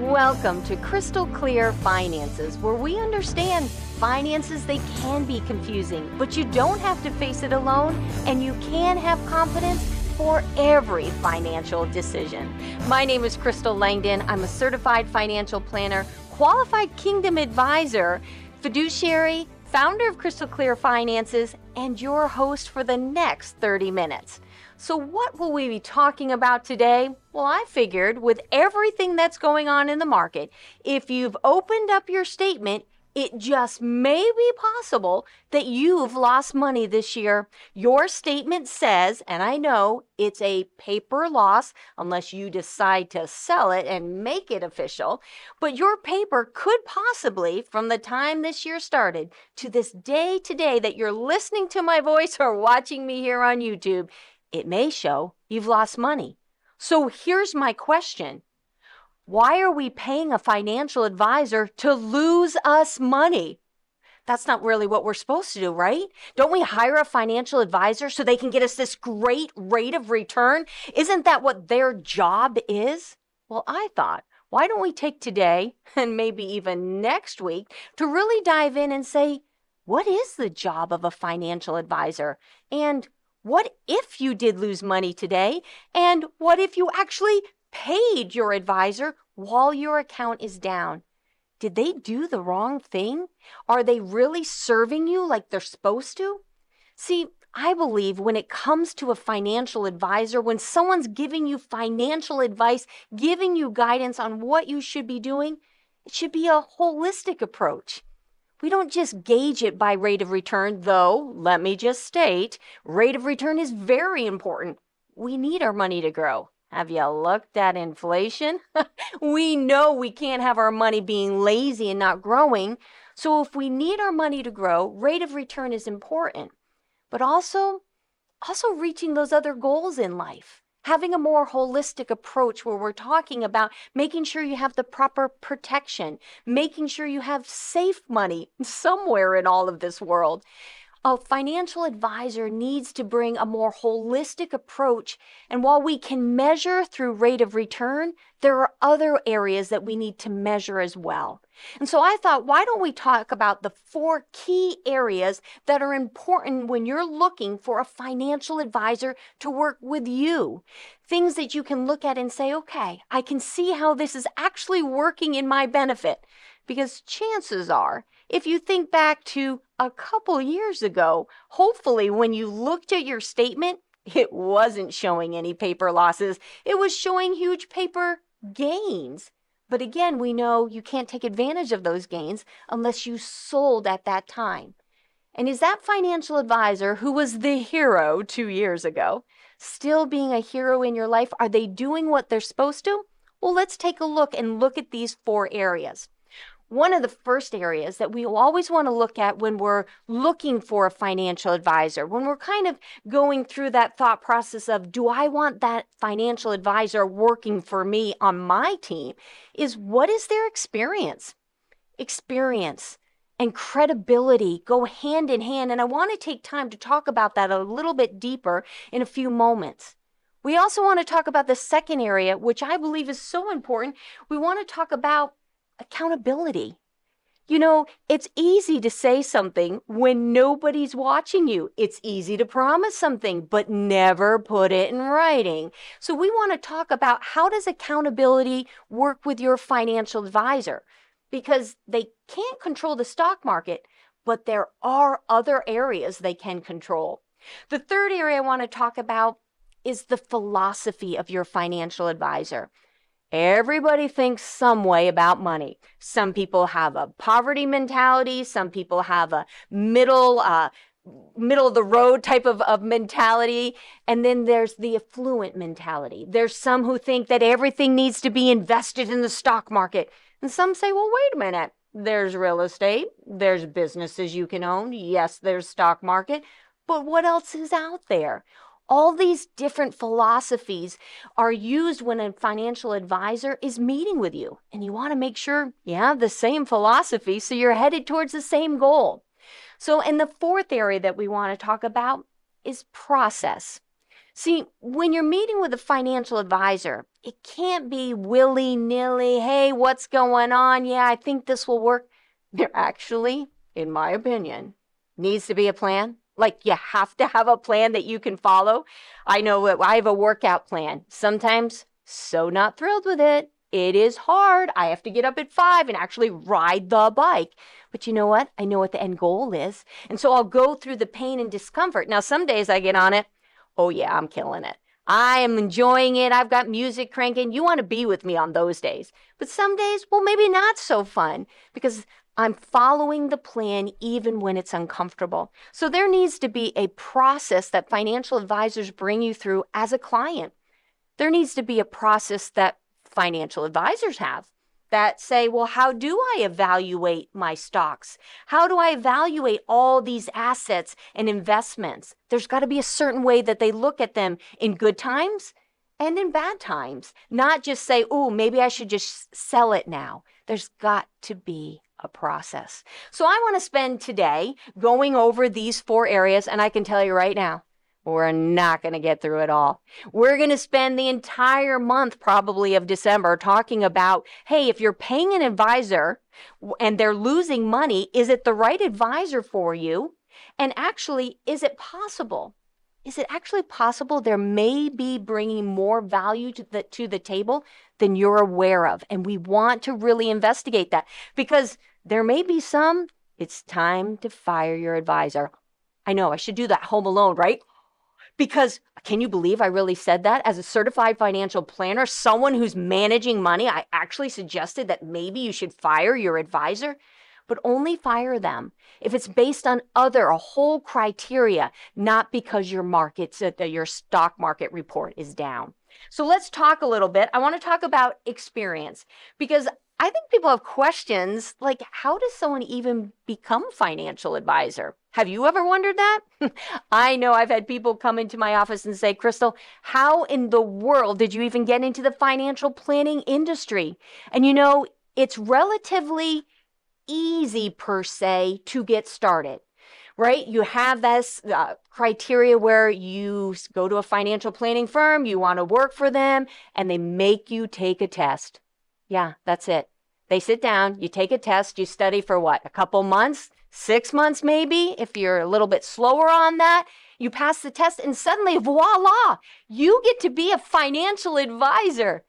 Welcome to Crystal Clear Finances, where we understand finances they can be confusing, but you don't have to face it alone and you can have confidence for every financial decision. My name is Crystal Langdon. I'm a certified financial planner, qualified kingdom advisor, fiduciary, founder of Crystal Clear Finances, and your host for the next 30 minutes. So, what will we be talking about today? Well, I figured with everything that's going on in the market, if you've opened up your statement, it just may be possible that you've lost money this year. Your statement says, and I know it's a paper loss unless you decide to sell it and make it official, but your paper could possibly, from the time this year started to this day today that you're listening to my voice or watching me here on YouTube, it may show you've lost money. So here's my question Why are we paying a financial advisor to lose us money? That's not really what we're supposed to do, right? Don't we hire a financial advisor so they can get us this great rate of return? Isn't that what their job is? Well, I thought, why don't we take today and maybe even next week to really dive in and say, what is the job of a financial advisor? And what if you did lose money today? And what if you actually paid your advisor while your account is down? Did they do the wrong thing? Are they really serving you like they're supposed to? See, I believe when it comes to a financial advisor, when someone's giving you financial advice, giving you guidance on what you should be doing, it should be a holistic approach. We don't just gauge it by rate of return, though, let me just state, rate of return is very important. We need our money to grow. Have you looked at inflation? we know we can't have our money being lazy and not growing. So if we need our money to grow, rate of return is important. But also, also reaching those other goals in life having a more holistic approach where we're talking about making sure you have the proper protection, making sure you have safe money somewhere in all of this world. A financial advisor needs to bring a more holistic approach. And while we can measure through rate of return, there are other areas that we need to measure as well. And so I thought, why don't we talk about the four key areas that are important when you're looking for a financial advisor to work with you? Things that you can look at and say, okay, I can see how this is actually working in my benefit. Because chances are, if you think back to a couple years ago, hopefully when you looked at your statement, it wasn't showing any paper losses. It was showing huge paper gains. But again, we know you can't take advantage of those gains unless you sold at that time. And is that financial advisor who was the hero two years ago still being a hero in your life? Are they doing what they're supposed to? Well, let's take a look and look at these four areas one of the first areas that we always want to look at when we're looking for a financial advisor, when we're kind of going through that thought process of, do I want that financial advisor working for me on my team, is what is their experience? Experience and credibility go hand in hand. And I want to take time to talk about that a little bit deeper in a few moments. We also want to talk about the second area, which I believe is so important. We want to talk about accountability. You know, it's easy to say something when nobody's watching you. It's easy to promise something, but never put it in writing. So we want to talk about how does accountability work with your financial advisor? Because they can't control the stock market, but there are other areas they can control. The third area I want to talk about is the philosophy of your financial advisor. Everybody thinks some way about money. Some people have a poverty mentality. Some people have a middle, uh, middle of the road type of, of mentality. And then there's the affluent mentality. There's some who think that everything needs to be invested in the stock market. And some say, well, wait a minute. There's real estate. There's businesses you can own. Yes, there's stock market. But what else is out there? All these different philosophies are used when a financial advisor is meeting with you. And you want to make sure you have the same philosophy so you're headed towards the same goal. So, and the fourth area that we want to talk about is process. See, when you're meeting with a financial advisor, it can't be willy nilly, hey, what's going on? Yeah, I think this will work. There actually, in my opinion, needs to be a plan. Like you have to have a plan that you can follow. I know I have a workout plan. Sometimes so not thrilled with it. It is hard. I have to get up at five and actually ride the bike. But you know what? I know what the end goal is. And so I'll go through the pain and discomfort. Now, some days I get on it. Oh, yeah, I'm killing it. I am enjoying it. I've got music cranking. You want to be with me on those days. But some days, well, maybe not so fun because I'm following the plan even when it's uncomfortable. So there needs to be a process that financial advisors bring you through as a client. There needs to be a process that financial advisors have that say, well, how do I evaluate my stocks? How do I evaluate all these assets and investments? There's got to be a certain way that they look at them in good times and in bad times, not just say, oh, maybe I should just sell it now. There's got to be a process. So I want to spend today going over these four areas, and I can tell you right now, we're not going to get through it all. We're going to spend the entire month, probably of December, talking about hey, if you're paying an advisor and they're losing money, is it the right advisor for you? And actually, is it possible? Is it actually possible there may be bringing more value to the, to the table than you're aware of? And we want to really investigate that because there may be some, it's time to fire your advisor. I know I should do that home alone, right? Because can you believe I really said that? As a certified financial planner, someone who's managing money, I actually suggested that maybe you should fire your advisor, but only fire them if it's based on other, a whole criteria, not because your markets, uh, your stock market report is down. So let's talk a little bit. I want to talk about experience because I think people have questions like how does someone even become financial advisor? Have you ever wondered that? I know I've had people come into my office and say, Crystal, how in the world did you even get into the financial planning industry? And you know, it's relatively easy per se to get started right? You have this uh, criteria where you go to a financial planning firm, you want to work for them, and they make you take a test. Yeah, that's it. They sit down, you take a test, you study for what, a couple months, six months maybe, if you're a little bit slower on that. You pass the test, and suddenly, voila, you get to be a financial advisor.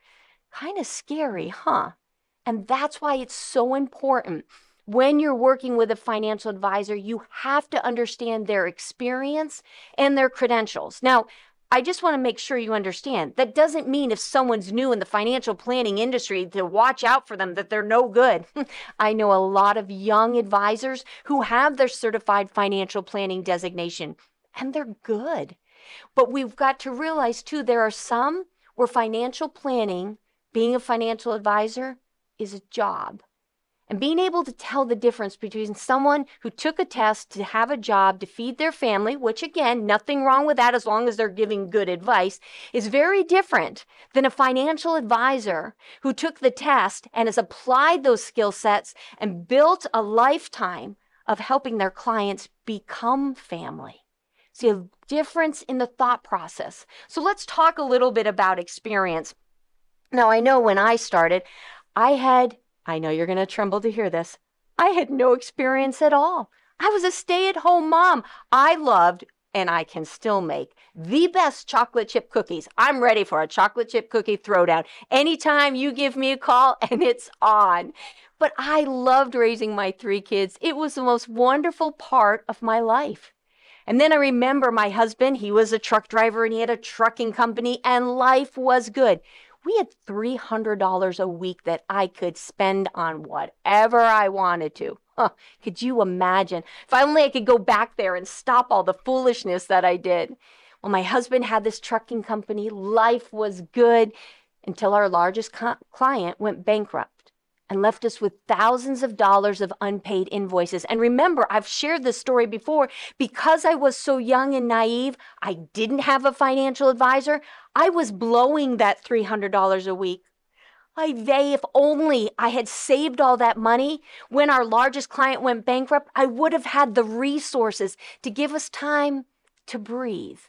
Kind of scary, huh? And that's why it's so important. When you're working with a financial advisor, you have to understand their experience and their credentials. Now, I just want to make sure you understand that doesn't mean if someone's new in the financial planning industry to watch out for them that they're no good. I know a lot of young advisors who have their certified financial planning designation and they're good. But we've got to realize too, there are some where financial planning, being a financial advisor, is a job and being able to tell the difference between someone who took a test to have a job to feed their family, which again, nothing wrong with that as long as they're giving good advice, is very different than a financial advisor who took the test and has applied those skill sets and built a lifetime of helping their clients become family. See a difference in the thought process. So let's talk a little bit about experience. Now, I know when I started, I had I know you're going to tremble to hear this. I had no experience at all. I was a stay at home mom. I loved, and I can still make, the best chocolate chip cookies. I'm ready for a chocolate chip cookie throwdown. Anytime you give me a call, and it's on. But I loved raising my three kids. It was the most wonderful part of my life. And then I remember my husband, he was a truck driver and he had a trucking company, and life was good we had $300 a week that I could spend on whatever I wanted to. Huh, could you imagine? If only I could go back there and stop all the foolishness that I did. Well, my husband had this trucking company. Life was good until our largest co- client went bankrupt and left us with thousands of dollars of unpaid invoices. And remember, I've shared this story before. Because I was so young and naive, I didn't have a financial advisor. I was blowing that $300 a week. I they, if only I had saved all that money when our largest client went bankrupt, I would have had the resources to give us time to breathe,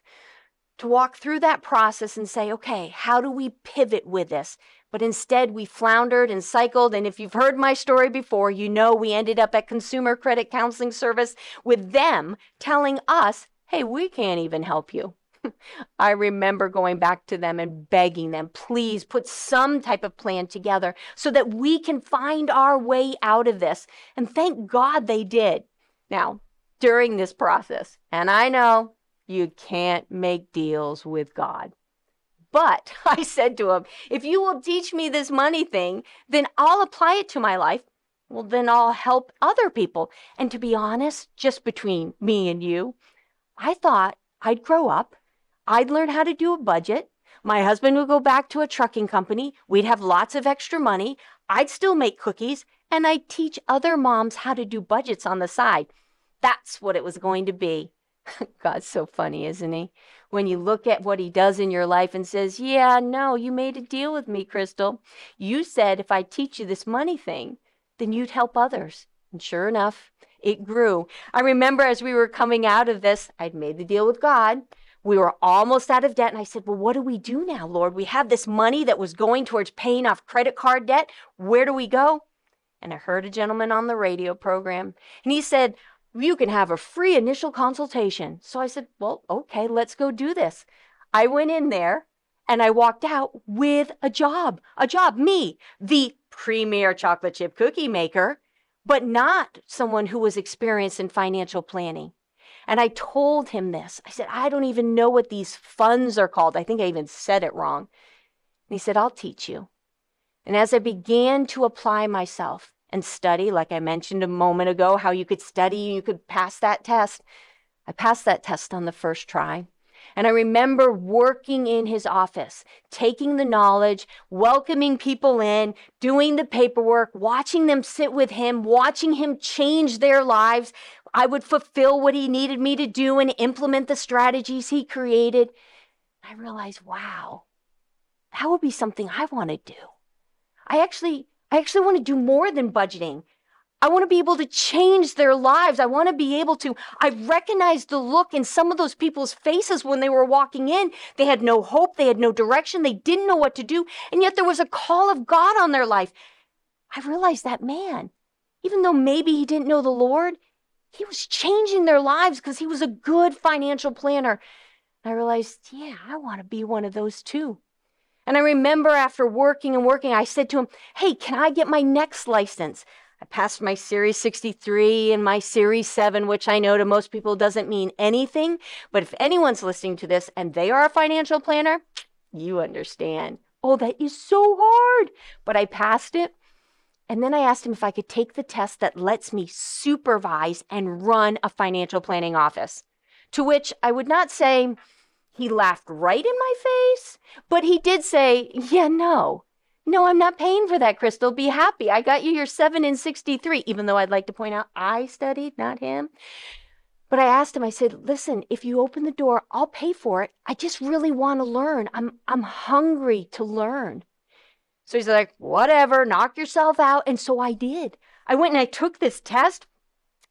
to walk through that process and say, okay, how do we pivot with this? But instead, we floundered and cycled. And if you've heard my story before, you know we ended up at Consumer Credit Counseling Service with them telling us, hey, we can't even help you. I remember going back to them and begging them, please put some type of plan together so that we can find our way out of this. And thank God they did. Now, during this process, and I know you can't make deals with God. But I said to him, if you will teach me this money thing, then I'll apply it to my life. Well, then I'll help other people. And to be honest, just between me and you, I thought I'd grow up, I'd learn how to do a budget. My husband would go back to a trucking company. We'd have lots of extra money. I'd still make cookies, and I'd teach other moms how to do budgets on the side. That's what it was going to be. God's so funny, isn't he? When you look at what he does in your life and says, Yeah, no, you made a deal with me, Crystal. You said if I teach you this money thing, then you'd help others. And sure enough, it grew. I remember as we were coming out of this, I'd made the deal with God. We were almost out of debt. And I said, Well, what do we do now, Lord? We have this money that was going towards paying off credit card debt. Where do we go? And I heard a gentleman on the radio program, and he said, you can have a free initial consultation. So I said, Well, okay, let's go do this. I went in there and I walked out with a job, a job, me, the premier chocolate chip cookie maker, but not someone who was experienced in financial planning. And I told him this. I said, I don't even know what these funds are called. I think I even said it wrong. And he said, I'll teach you. And as I began to apply myself, and study, like I mentioned a moment ago, how you could study, you could pass that test. I passed that test on the first try. And I remember working in his office, taking the knowledge, welcoming people in, doing the paperwork, watching them sit with him, watching him change their lives. I would fulfill what he needed me to do and implement the strategies he created. I realized, wow, that would be something I want to do. I actually I actually want to do more than budgeting. I want to be able to change their lives. I want to be able to. I recognized the look in some of those people's faces when they were walking in. They had no hope, they had no direction, they didn't know what to do, and yet there was a call of God on their life. I realized that man, even though maybe he didn't know the Lord, he was changing their lives because he was a good financial planner. I realized, yeah, I want to be one of those too. And I remember after working and working, I said to him, Hey, can I get my next license? I passed my Series 63 and my Series 7, which I know to most people doesn't mean anything. But if anyone's listening to this and they are a financial planner, you understand. Oh, that is so hard. But I passed it. And then I asked him if I could take the test that lets me supervise and run a financial planning office. To which I would not say, he laughed right in my face, but he did say, Yeah, no. No, I'm not paying for that, Crystal. Be happy. I got you your 7 in 63, even though I'd like to point out I studied, not him. But I asked him, I said, listen, if you open the door, I'll pay for it. I just really want to learn. I'm I'm hungry to learn. So he's like, whatever, knock yourself out. And so I did. I went and I took this test.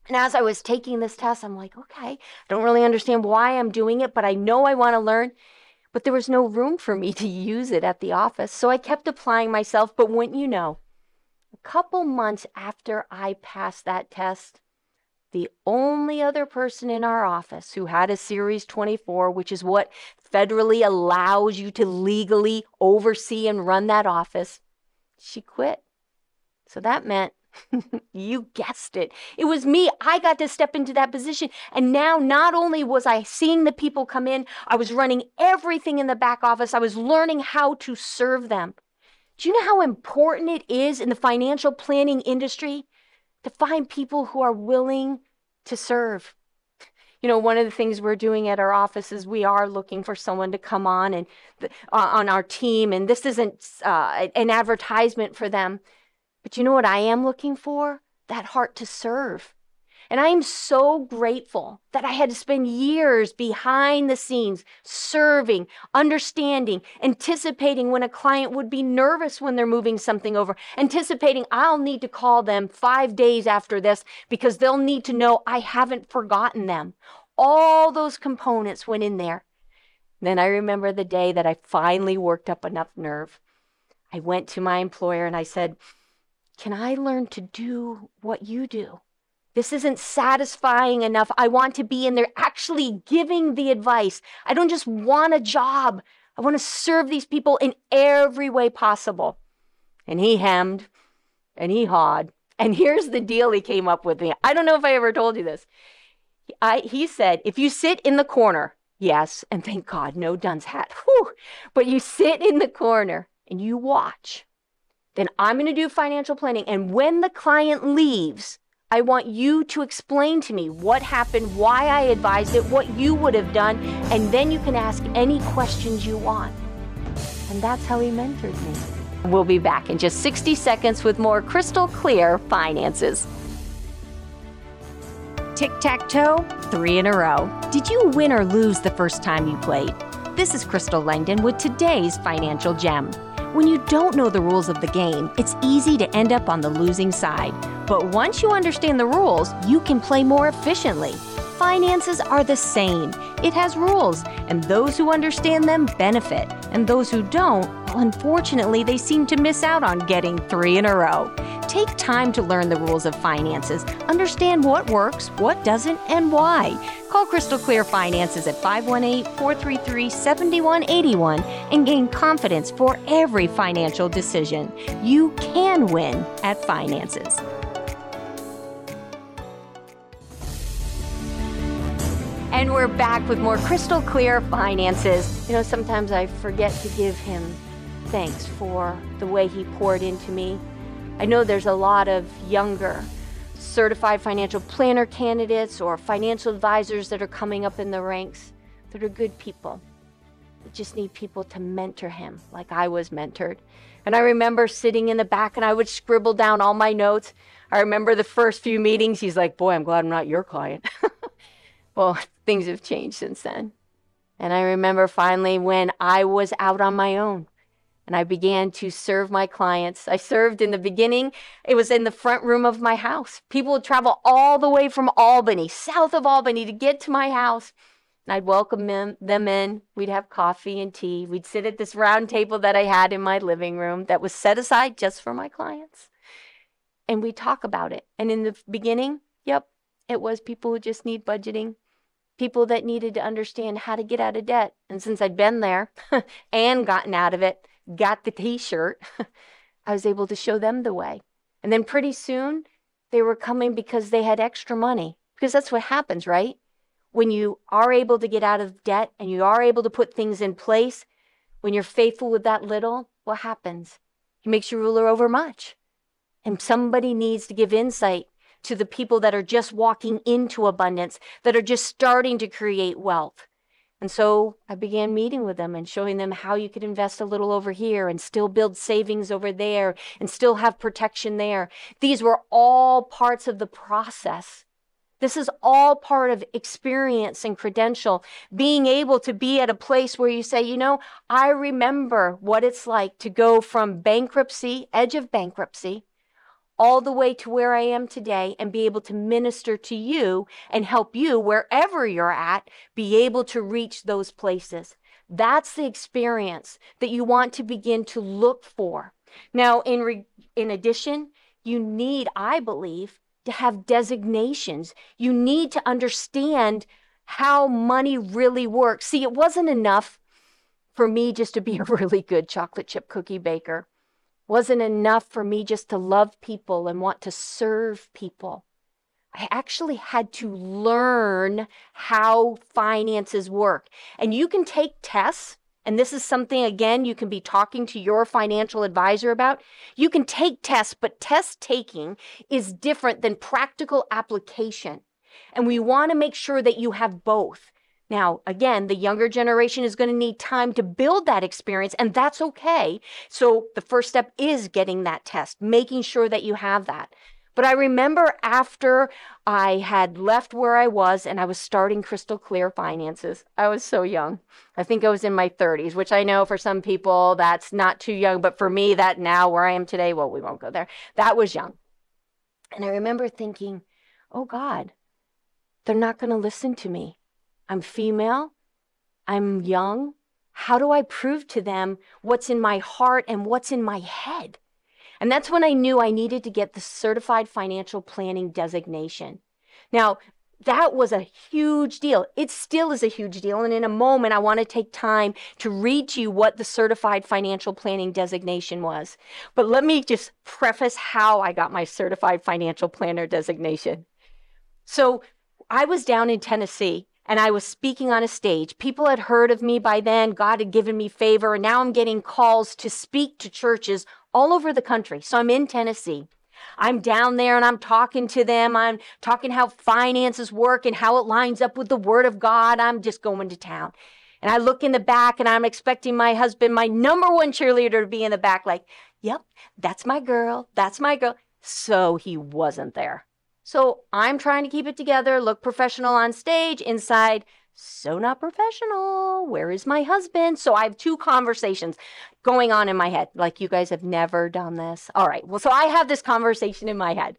And as I was taking this test, I'm like, okay, I don't really understand why I'm doing it, but I know I want to learn. But there was no room for me to use it at the office. So I kept applying myself. But wouldn't you know, a couple months after I passed that test, the only other person in our office who had a Series 24, which is what federally allows you to legally oversee and run that office, she quit. So that meant you guessed it. It was me. I got to step into that position. And now, not only was I seeing the people come in, I was running everything in the back office, I was learning how to serve them. Do you know how important it is in the financial planning industry to find people who are willing to serve? You know, one of the things we're doing at our office is we are looking for someone to come on and uh, on our team, and this isn't uh, an advertisement for them but you know what I am looking for? That heart to serve. And I am so grateful that I had to spend years behind the scenes, serving, understanding, anticipating when a client would be nervous when they're moving something over, anticipating I'll need to call them five days after this because they'll need to know I haven't forgotten them. All those components went in there. Then I remember the day that I finally worked up enough nerve. I went to my employer and I said, Can I learn to do what you do? This isn't satisfying enough. I want to be in there actually giving the advice. I don't just want a job. I want to serve these people in every way possible. And he hemmed and he hawed. And here's the deal he came up with me. I don't know if I ever told you this. I, he said, if you sit in the corner, yes, and thank God, no dunce hat, whew, but you sit in the corner and you watch, then I'm going to do financial planning. And when the client leaves, I want you to explain to me what happened, why I advised it, what you would have done, and then you can ask any questions you want. And that's how he mentored me. We'll be back in just 60 seconds with more crystal clear finances. Tic tac toe, three in a row. Did you win or lose the first time you played? This is Crystal Langdon with today's financial gem. When you don't know the rules of the game, it's easy to end up on the losing side. But once you understand the rules, you can play more efficiently. Finances are the same. It has rules, and those who understand them benefit, and those who don't, well, unfortunately, they seem to miss out on getting three in a row. Take time to learn the rules of finances, understand what works, what doesn't, and why. Call Crystal Clear Finances at 518 433 7181 and gain confidence for every financial decision. You can win at finances. And we're back with more crystal clear finances. You know, sometimes I forget to give him thanks for the way he poured into me. I know there's a lot of younger certified financial planner candidates or financial advisors that are coming up in the ranks that are good people. We just need people to mentor him like I was mentored. And I remember sitting in the back and I would scribble down all my notes. I remember the first few meetings, he's like, Boy, I'm glad I'm not your client. well, things have changed since then. And I remember finally when I was out on my own and I began to serve my clients. I served in the beginning, it was in the front room of my house. People would travel all the way from Albany, south of Albany, to get to my house. And I'd welcome them, them in. We'd have coffee and tea. We'd sit at this round table that I had in my living room that was set aside just for my clients. And we'd talk about it. And in the beginning, yep, it was people who just need budgeting, people that needed to understand how to get out of debt. And since I'd been there and gotten out of it, got the t shirt, I was able to show them the way. And then pretty soon, they were coming because they had extra money. Because that's what happens, right? When you are able to get out of debt and you are able to put things in place, when you're faithful with that little, what happens? He makes you ruler over much. And somebody needs to give insight to the people that are just walking into abundance, that are just starting to create wealth. And so I began meeting with them and showing them how you could invest a little over here and still build savings over there and still have protection there. These were all parts of the process. This is all part of experience and credential. Being able to be at a place where you say, you know, I remember what it's like to go from bankruptcy, edge of bankruptcy, all the way to where I am today and be able to minister to you and help you wherever you're at be able to reach those places. That's the experience that you want to begin to look for. Now, in, re- in addition, you need, I believe, to have designations. You need to understand how money really works. See, it wasn't enough for me just to be a really good chocolate chip cookie baker wasn't enough for me just to love people and want to serve people. I actually had to learn how finances work. And you can take tests, and this is something, again, you can be talking to your financial advisor about. You can take tests, but test taking is different than practical application. And we want to make sure that you have both. Now, again, the younger generation is going to need time to build that experience, and that's okay. So, the first step is getting that test, making sure that you have that. But I remember after I had left where I was and I was starting Crystal Clear Finances, I was so young. I think I was in my 30s, which I know for some people that's not too young, but for me, that now where I am today, well, we won't go there. That was young. And I remember thinking, oh God, they're not going to listen to me. I'm female. I'm young. How do I prove to them what's in my heart and what's in my head? And that's when I knew I needed to get the certified financial planning designation. Now, that was a huge deal. It still is a huge deal. And in a moment, I want to take time to read to you what the certified financial planning designation was. But let me just preface how I got my certified financial planner designation. So I was down in Tennessee and I was speaking on a stage. People had heard of me by then. God had given me favor. And now I'm getting calls to speak to churches all over the country. So I'm in Tennessee. I'm down there and I'm talking to them. I'm talking how finances work and how it lines up with the word of God. I'm just going to town. And I look in the back and I'm expecting my husband, my number one cheerleader, to be in the back, like, yep, that's my girl. That's my girl. So he wasn't there. So I'm trying to keep it together, look professional on stage, inside, so not professional. Where is my husband? So I have two conversations going on in my head. Like, you guys have never done this. All right. Well, so I have this conversation in my head.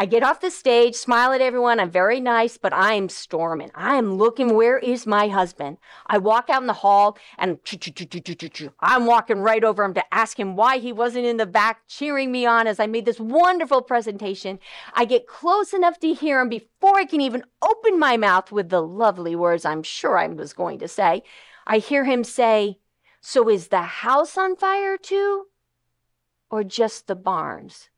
I get off the stage, smile at everyone. I'm very nice, but I'm storming. I'm looking, where is my husband? I walk out in the hall and I'm walking right over him to ask him why he wasn't in the back cheering me on as I made this wonderful presentation. I get close enough to hear him before I can even open my mouth with the lovely words I'm sure I was going to say. I hear him say, So is the house on fire too? Or just the barns?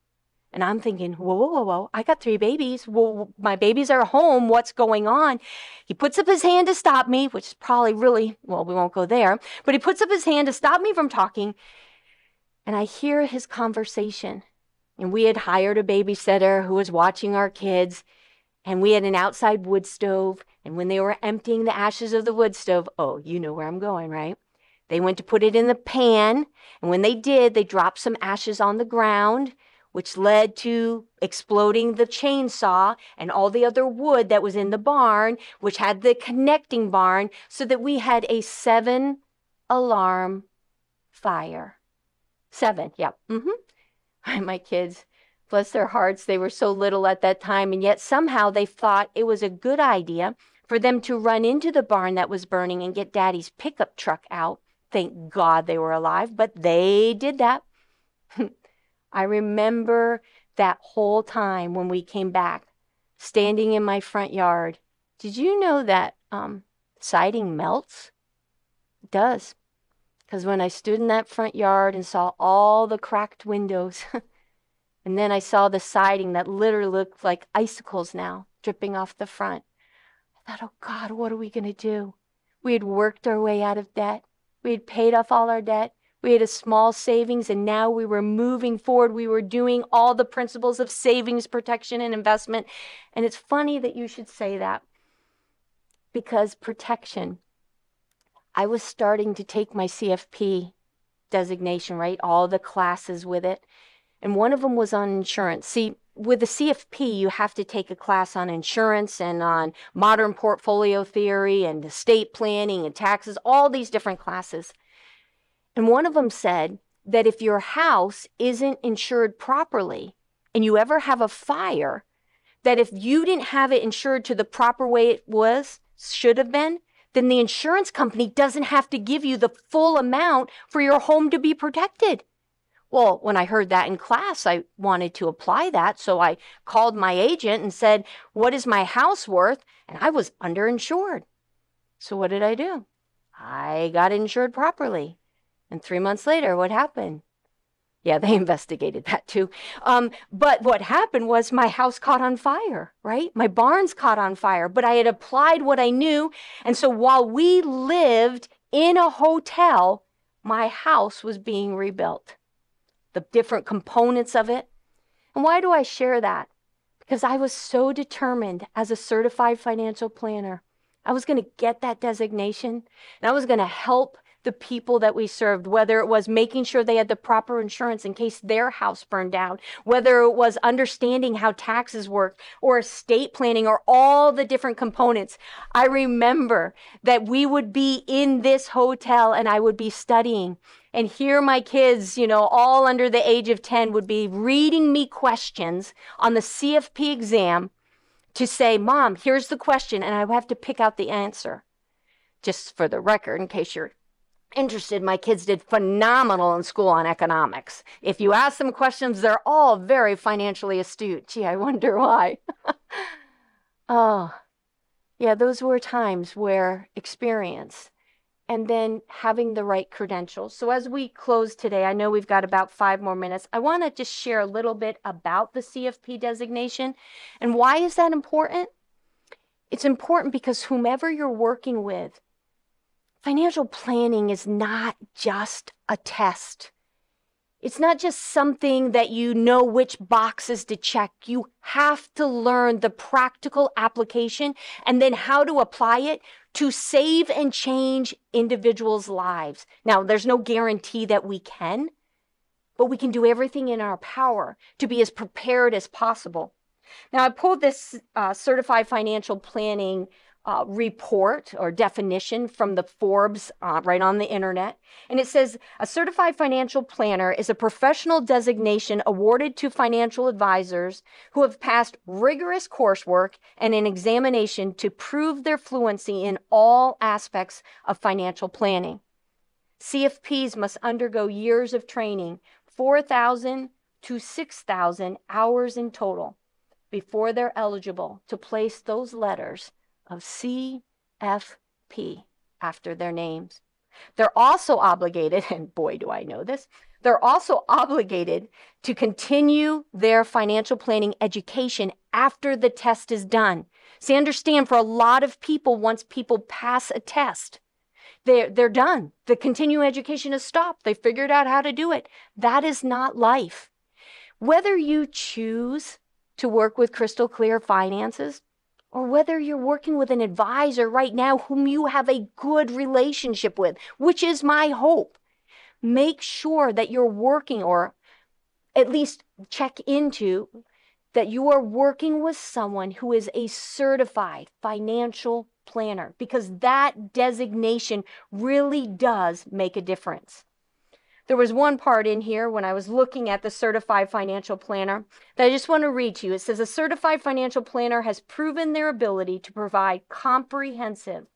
And I'm thinking, whoa, whoa, whoa, whoa, I got three babies. Well, my babies are home. What's going on? He puts up his hand to stop me, which is probably really, well, we won't go there, but he puts up his hand to stop me from talking. And I hear his conversation. And we had hired a babysitter who was watching our kids. And we had an outside wood stove. And when they were emptying the ashes of the wood stove, oh, you know where I'm going, right? They went to put it in the pan. And when they did, they dropped some ashes on the ground which led to exploding the chainsaw and all the other wood that was in the barn, which had the connecting barn, so that we had a seven alarm fire. Seven, yeah. Mm-hmm. My kids, bless their hearts, they were so little at that time, and yet somehow they thought it was a good idea for them to run into the barn that was burning and get daddy's pickup truck out. Thank God they were alive, but they did that. I remember that whole time when we came back, standing in my front yard. Did you know that um, siding melts? It does. Because when I stood in that front yard and saw all the cracked windows, and then I saw the siding that literally looked like icicles now dripping off the front, I thought, oh God, what are we going to do? We had worked our way out of debt. We had paid off all our debt. We had a small savings and now we were moving forward. We were doing all the principles of savings, protection, and investment. And it's funny that you should say that because protection, I was starting to take my CFP designation, right? All the classes with it. And one of them was on insurance. See, with the CFP, you have to take a class on insurance and on modern portfolio theory and estate planning and taxes, all these different classes. And one of them said that if your house isn't insured properly and you ever have a fire, that if you didn't have it insured to the proper way it was, should have been, then the insurance company doesn't have to give you the full amount for your home to be protected. Well, when I heard that in class, I wanted to apply that. So I called my agent and said, What is my house worth? And I was underinsured. So what did I do? I got insured properly. And three months later, what happened? Yeah, they investigated that too. Um, but what happened was my house caught on fire, right? My barns caught on fire, but I had applied what I knew. And so while we lived in a hotel, my house was being rebuilt, the different components of it. And why do I share that? Because I was so determined as a certified financial planner. I was going to get that designation and I was going to help the people that we served, whether it was making sure they had the proper insurance in case their house burned down, whether it was understanding how taxes work or estate planning or all the different components. I remember that we would be in this hotel and I would be studying. And here my kids, you know, all under the age of 10 would be reading me questions on the CFP exam to say, Mom, here's the question, and I would have to pick out the answer. just for the record, in case you're interested, my kids did phenomenal in school on economics. If you ask them questions, they're all very financially astute. Gee, I wonder why. oh, yeah, those were times where experience and then having the right credentials. So, as we close today, I know we've got about five more minutes. I want to just share a little bit about the CFP designation. And why is that important? It's important because whomever you're working with, financial planning is not just a test. It's not just something that you know which boxes to check. You have to learn the practical application and then how to apply it to save and change individuals' lives. Now, there's no guarantee that we can, but we can do everything in our power to be as prepared as possible. Now, I pulled this uh, certified financial planning uh, report or definition from the Forbes uh, right on the internet. And it says a certified financial planner is a professional designation awarded to financial advisors who have passed rigorous coursework and an examination to prove their fluency in all aspects of financial planning. CFPs must undergo years of training, 4,000 to 6,000 hours in total, before they're eligible to place those letters of CFP after their names. They're also obligated, and boy, do I know this, they're also obligated to continue their financial planning education after the test is done. See, understand for a lot of people, once people pass a test, they're, they're done. The continuing education is stopped. They figured out how to do it. That is not life. Whether you choose to work with Crystal Clear Finances or whether you're working with an advisor right now whom you have a good relationship with, which is my hope. Make sure that you're working, or at least check into that you are working with someone who is a certified financial planner because that designation really does make a difference. There was one part in here when I was looking at the certified financial planner that I just want to read to you. It says a certified financial planner has proven their ability to provide comprehensive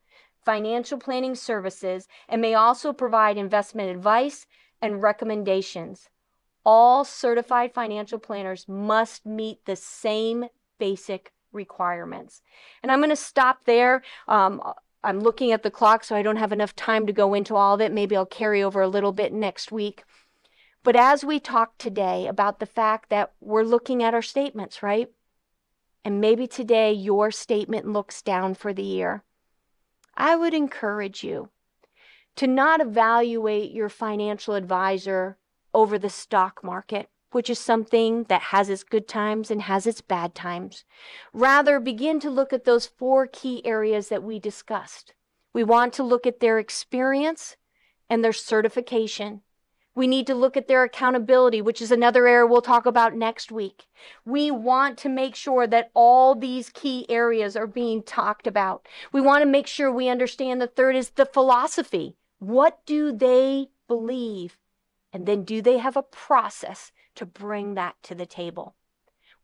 financial planning services and may also provide investment advice and recommendations. All certified financial planners must meet the same basic requirements. And I'm going to stop there. Um, I'm looking at the clock, so I don't have enough time to go into all of it. Maybe I'll carry over a little bit next week. But as we talk today about the fact that we're looking at our statements, right? And maybe today your statement looks down for the year. I would encourage you to not evaluate your financial advisor over the stock market which is something that has its good times and has its bad times. Rather, begin to look at those four key areas that we discussed. We want to look at their experience and their certification. We need to look at their accountability, which is another area we'll talk about next week. We want to make sure that all these key areas are being talked about. We want to make sure we understand the third is the philosophy. What do they believe? And then do they have a process to bring that to the table.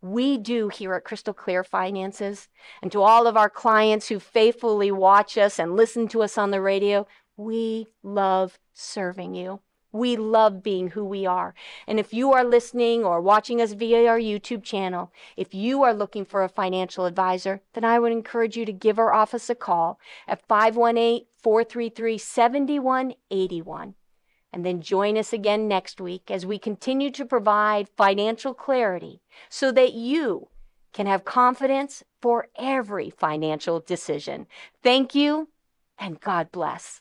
We do here at Crystal Clear Finances, and to all of our clients who faithfully watch us and listen to us on the radio, we love serving you. We love being who we are. And if you are listening or watching us via our YouTube channel, if you are looking for a financial advisor, then I would encourage you to give our office a call at 518 433 7181. And then join us again next week as we continue to provide financial clarity so that you can have confidence for every financial decision. Thank you and God bless.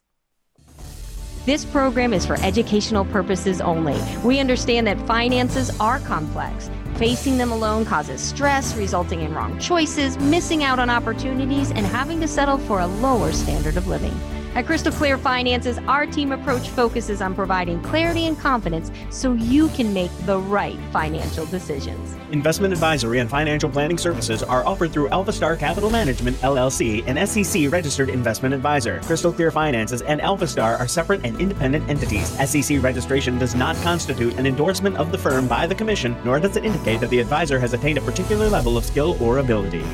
This program is for educational purposes only. We understand that finances are complex. Facing them alone causes stress, resulting in wrong choices, missing out on opportunities, and having to settle for a lower standard of living. At Crystal Clear Finances, our team approach focuses on providing clarity and confidence so you can make the right financial decisions. Investment advisory and financial planning services are offered through Alpha Star Capital Management, LLC, an SEC registered investment advisor. Crystal Clear Finances and Alpha Star are separate and independent entities. SEC registration does not constitute an endorsement of the firm by the Commission, nor does it indicate that the advisor has attained a particular level of skill or ability.